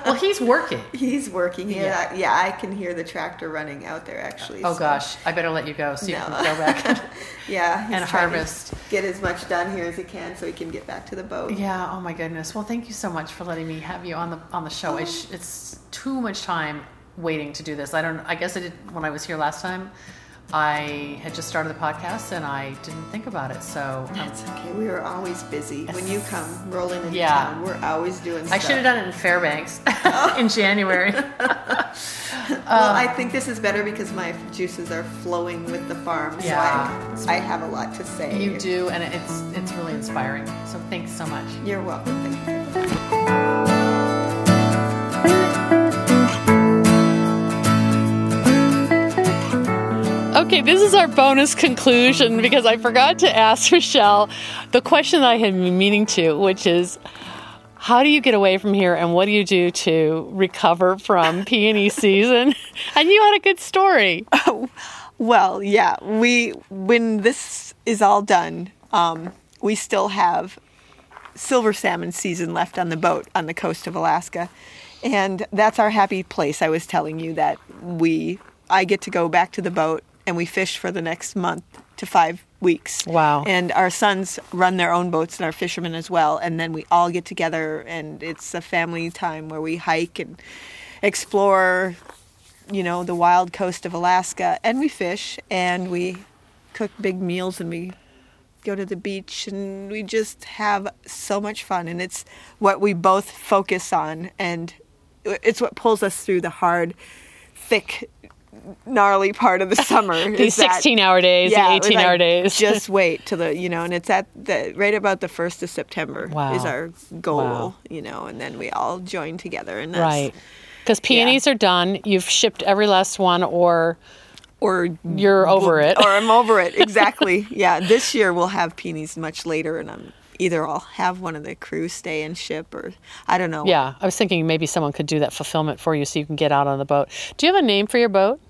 well, he's working. he's working. Yeah. Yeah, yeah. I can hear the tractor running out there actually. Oh so- gosh, I better let you go so you No. can go back. And, [LAUGHS] yeah, he's and harvest. Get as much done here as he can so he can get back to the boat. yeah. Oh my goodness. Well, thank you so much for letting me have you on the on the show. Oh. It's, it's too much time waiting to do this. I don't. I guess I did when I was here last time. I had just started the podcast and I didn't think about it. So um, That's okay. We are always busy. When you come rolling into Yeah. town, we're always doing stuff. I should have done it in Fairbanks [LAUGHS] [LAUGHS] in January. [LAUGHS] Well, I think this is better because my juices are flowing with the farm. Yeah. So I, I have a lot to say. you do, and it's it's really inspiring. So thanks so much. You're welcome. Thank you. Okay, this is our bonus conclusion because I forgot to ask [LAUGHS] Michelle the question that I had been meaning to, which is how do you get away from here and what do you do to recover from [LAUGHS] peony season? [LAUGHS] And you had a good story. Oh, Well, yeah, we when this is all done, um, we still have silver salmon season left on the boat on the coast of Alaska, and that's our happy place. I was telling you that we I get to go back to the boat and we fish for the next month to five weeks. Wow. And our sons run their own boats and are fishermen as well. And then we all get together and it's a family time where we hike and explore, you know, the wild coast of Alaska. And we fish and we cook big meals and we go to the beach and we just have so much fun. And it's what we both focus on. And it's what pulls us through the hard, thick gnarly part of the [LAUGHS] summer. These 16 hour days, yeah, 18 like, hour days. [LAUGHS] just wait till the you know, and it's at the right about the first of September Wow. is our goal, Wow. you know, and then we all join together and that's right. Because peonies are done. You've shipped every last one, or or you're over it. or I'm over it [LAUGHS] exactly. yeah, this year we'll have peonies much later, and I'm either I'll have one of the crew stay and ship, or I don't know. yeah, I was thinking maybe someone could do that fulfillment for you so you can get out on the boat. Do you have a name for your boat?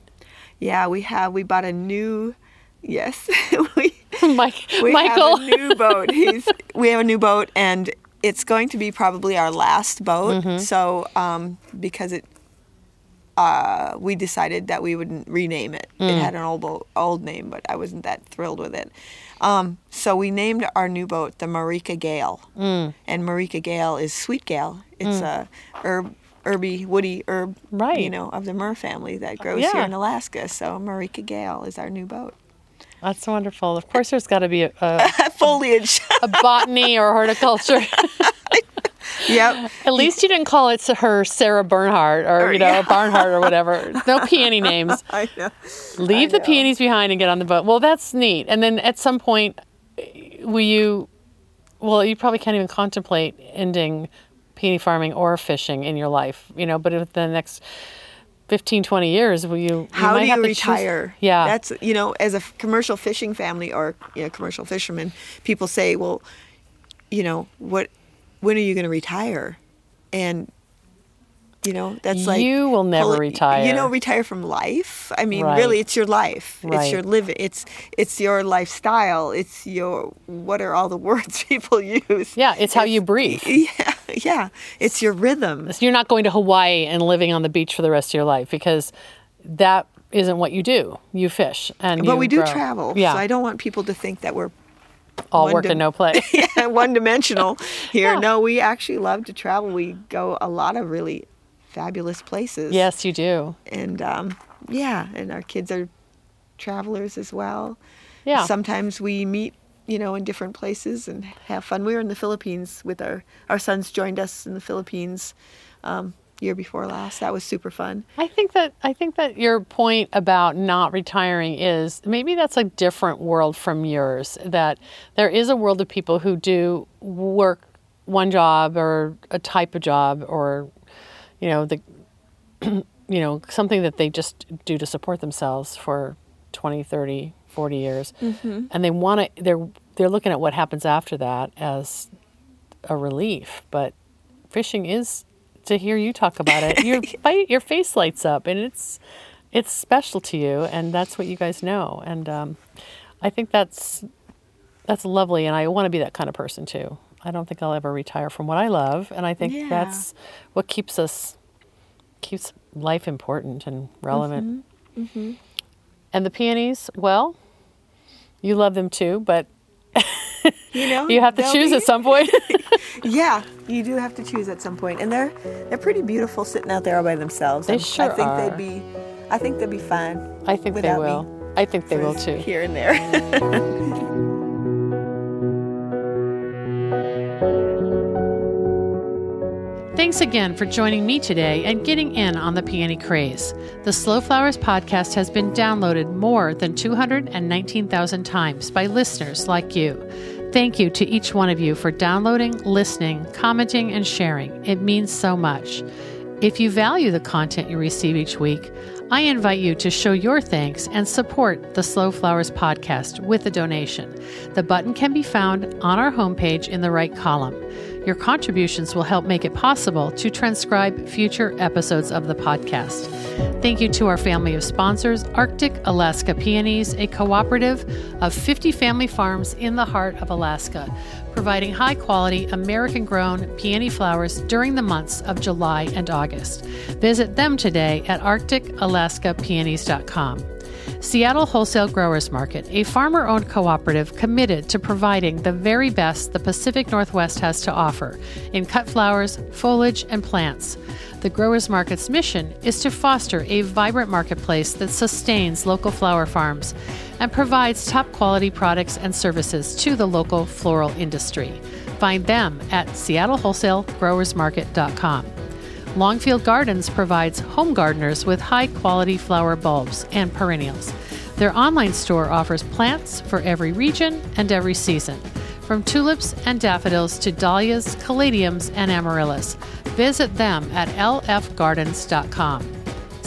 Yeah, we have we bought a new. Yes, [LAUGHS] we [LAUGHS] Mike, we Michael. have a new [LAUGHS] boat. He's we have a new boat, and it's going to be probably our last boat. Mm-hmm. So, um, because it, uh, we decided that we wouldn't rename it. Mm. It had an old boat, old name, but I wasn't that thrilled with it. Um, so we named our new boat the Myrica Gale, Mm. and Myrica gale is sweet gale. It's a herb. Herby, woody herb, Right. you know, of the myrrh family that uh, grows Yeah. here in Alaska. So Myrica Gale is our new boat. That's wonderful. Of course, there's got to be a, [LAUGHS] a, Foliage. a botany or horticulture. [LAUGHS] yep. At least you didn't call it her Sarah Bernhardt or, Or- you know, yeah. Barnhart or whatever. No [LAUGHS] peony names. I know. Leave I the know. peonies behind and get on the boat. Well, that's neat. And then at some point, will you? Well, you probably can't even contemplate ending peony farming or fishing in your life, you know. But in the next 15, 20 years, will you? you How might do have you to choose- retire? Yeah, That's you know, as a commercial fishing family or you know, commercial fisherman, people say, well, you know, what? When are you going to retire? And you know, that's like You will never well, retire. You know, retire from life. I mean, Right. really, it's your life. Right. It's your living. It's it's your lifestyle. It's your what are all the [LAUGHS] words people use? yeah. It's how you breathe. [LAUGHS] Yeah, yeah. It's your rhythm. So you're not going to Hawaii and living on the beach for the rest of your life because that isn't what you do. You fish and But we do grow. travel. Yeah, So I don't want people to think that we're all one work dim- and no play. [LAUGHS] yeah, one dimensional here. Yeah. No, we actually love to travel. We go a lot of really fabulous places. yes, you do. And um, yeah, and our kids are travelers as well. Yeah. Sometimes we meet, you know, in different places and have fun. We were in the Philippines with our our sons joined us in the Philippines um, year before last. That was super fun. I think that I think that your point about not retiring is maybe that's a different world from yours. That there is a world of people who do work one job or a type of job or you know the [CLEARS THROAT] you know something that they just do to support themselves for 20 30 40 years. And they want to they're they're looking at what happens after that as a relief but fishing is to hear you talk about it your [LAUGHS] your face lights up and it's it's special to you and that's what you guys know. And um, i think that's that's lovely and i want to be that kind of person too i don't think i'll ever retire from what i love and i think Yeah. that's what keeps us keeps life important and relevant mm-hmm. Mm-hmm. and the peonies well you love them too but You know, [LAUGHS] you have to choose be- at some point [LAUGHS] [LAUGHS] Yeah, you do have to choose at some point, and they're they're pretty beautiful sitting out there all by themselves. They I'm- sure I think are. they'd be, I think they'd be fine. i think they without me will i think they will too Here and there. Thanks again for joining me today and getting in on the peony craze. The Slow Flowers podcast has been downloaded more than 219,000 times by listeners like you. Thank you to each one of you for downloading, listening, commenting, and sharing. It means so much. If you value the content you receive each week, I invite you to show your thanks and support the Slow Flowers podcast with a donation. The button can be found on our homepage in the right column. Your contributions will help make it possible to transcribe future episodes of the podcast. Thank you to our family of sponsors, Arctic Alaska Peonies, a cooperative of 50 family farms in the heart of Alaska, providing high quality American grown peony flowers during the months of July and August. Visit them today at arcticalaskapeonies.com. Seattle Wholesale Growers Market, a farmer owned cooperative committed to providing the very best the Pacific Northwest has to offer in cut flowers, foliage, and plants. The Growers Market's mission is to foster a vibrant marketplace that sustains local flower farms and provides top quality products and services to the local floral industry. Find them at seattlewholesalegrowersmarket.com. Longfield Gardens provides home gardeners with high quality flower bulbs and perennials. Their online store offers plants for every region and every season, from tulips and daffodils to dahlias, caladiums, and amaryllis. Visit them at lfgardens.com.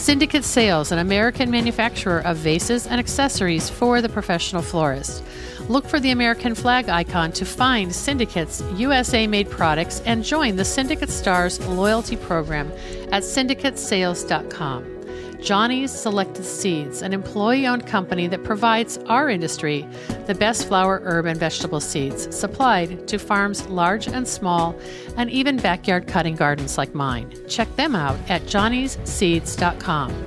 Syndicate Sales, an American manufacturer of vases and accessories for the professional florist. Look for the American flag icon to find Syndicate's USA made products and join the Syndicate Stars loyalty program at syndicatesales.com. Johnny's Selected Seeds, an employee owned company that provides our industry the best flower, herb, and vegetable seeds supplied to farms large and small, and even backyard cutting gardens like mine. Check them out at johnnyseeds.com.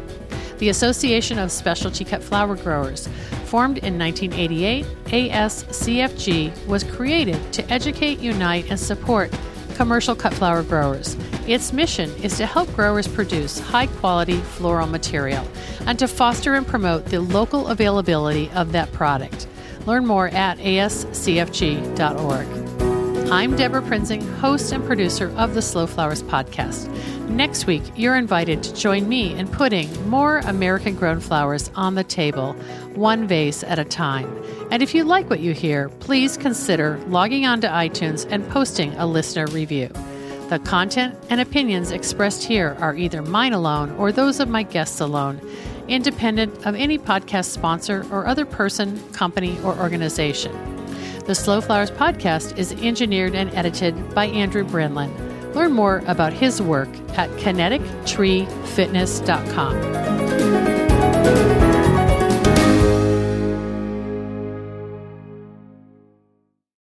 The Association of Specialty Cut Flower Growers, formed in 1988, ASCFG was created to educate, unite, and support commercial cut flower growers. Its mission is to help growers produce high quality floral material and to foster and promote the local availability of that product. Learn more at ascfg.org. I'm Debra Prinzing, host and producer of the Slow Flowers podcast. Next week, you're invited to join me in putting more American grown flowers on the table, one vase at a time. And if you like what you hear, please consider logging on to iTunes and posting a listener review. The content and opinions expressed here are either mine alone or those of my guests alone, independent of any podcast sponsor or other person, company, or organization. The Slow Flowers podcast is engineered and edited by Andrew Brenlin. Learn more about his work at kinetictreefitness.com.